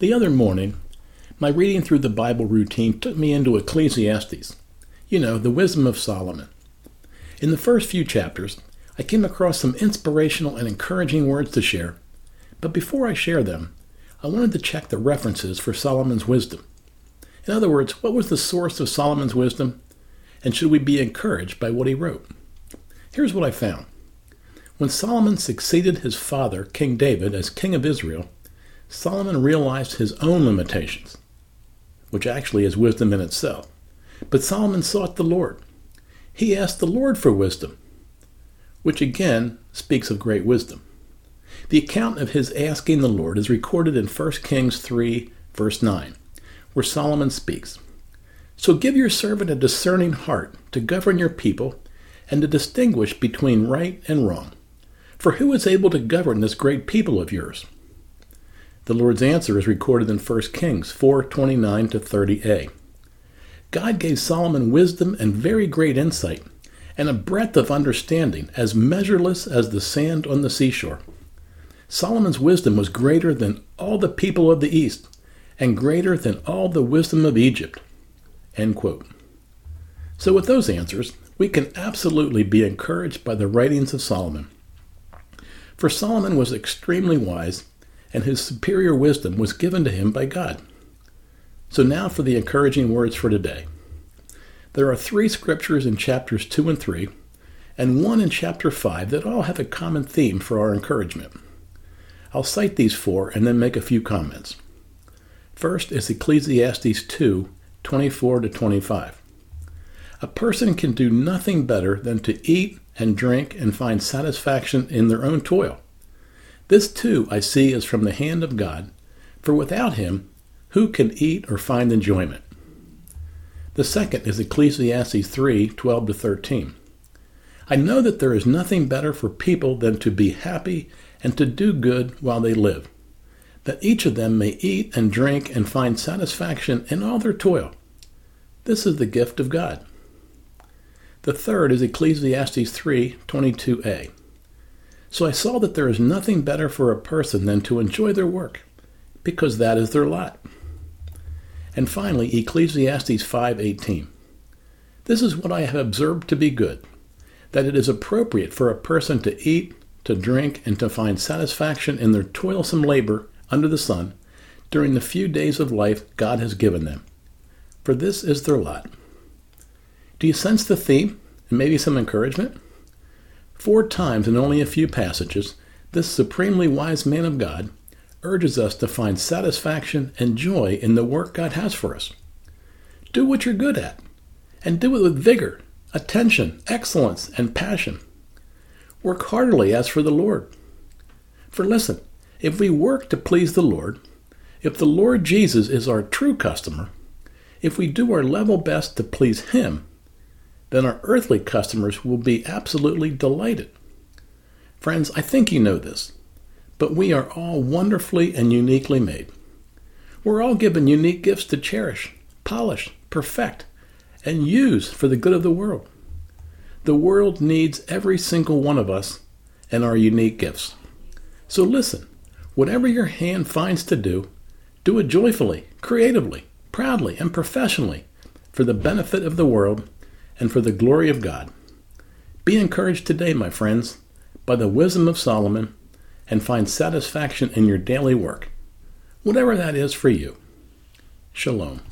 The other morning, my reading through the Bible routine took me into Ecclesiastes. You know, the wisdom of Solomon. In the first few chapters, I came across some inspirational and encouraging words to share, but before I share them, I wanted to check the references for Solomon's wisdom. In other words, what was the source of Solomon's wisdom, and should we be encouraged by what he wrote? Here's what I found. When Solomon succeeded his father, King David, as king of Israel, Solomon realized his own limitations, which actually is wisdom in itself. But Solomon sought the Lord. He asked the Lord for wisdom, which again speaks of great wisdom. The account of his asking the Lord is recorded in 1 Kings 3, verse 9, where Solomon speaks So give your servant a discerning heart to govern your people and to distinguish between right and wrong. For who is able to govern this great people of yours? The Lord's answer is recorded in 1 Kings 4:29 to 30a. God gave Solomon wisdom and very great insight, and a breadth of understanding as measureless as the sand on the seashore. Solomon's wisdom was greater than all the people of the East, and greater than all the wisdom of Egypt. So, with those answers, we can absolutely be encouraged by the writings of Solomon. For Solomon was extremely wise, and his superior wisdom was given to him by God. So now for the encouraging words for today. There are three scriptures in chapters 2 and 3, and one in chapter 5 that all have a common theme for our encouragement. I'll cite these four and then make a few comments. First is Ecclesiastes 2 24 to 25. A person can do nothing better than to eat and drink and find satisfaction in their own toil. This too I see is from the hand of God, for without him who can eat or find enjoyment? The second is Ecclesiastes 3 12 to 13. I know that there is nothing better for people than to be happy and to do good while they live, that each of them may eat and drink and find satisfaction in all their toil. This is the gift of God. The third is Ecclesiastes 3 22a. So I saw that there is nothing better for a person than to enjoy their work, because that is their lot. And finally, Ecclesiastes 5:18. This is what I have observed to be good, that it is appropriate for a person to eat, to drink, and to find satisfaction in their toilsome labor under the sun during the few days of life God has given them. For this is their lot. Do you sense the theme and maybe some encouragement? Four times in only a few passages, this supremely wise man of God urges us to find satisfaction and joy in the work God has for us. Do what you're good at, and do it with vigor, attention, excellence, and passion. Work heartily as for the Lord. For listen, if we work to please the Lord, if the Lord Jesus is our true customer, if we do our level best to please Him, then our earthly customers will be absolutely delighted. Friends, I think you know this but we are all wonderfully and uniquely made. We're all given unique gifts to cherish, polish, perfect, and use for the good of the world. The world needs every single one of us and our unique gifts. So listen, whatever your hand finds to do, do it joyfully, creatively, proudly, and professionally for the benefit of the world and for the glory of God. Be encouraged today, my friends, by the wisdom of Solomon and find satisfaction in your daily work, whatever that is for you. Shalom.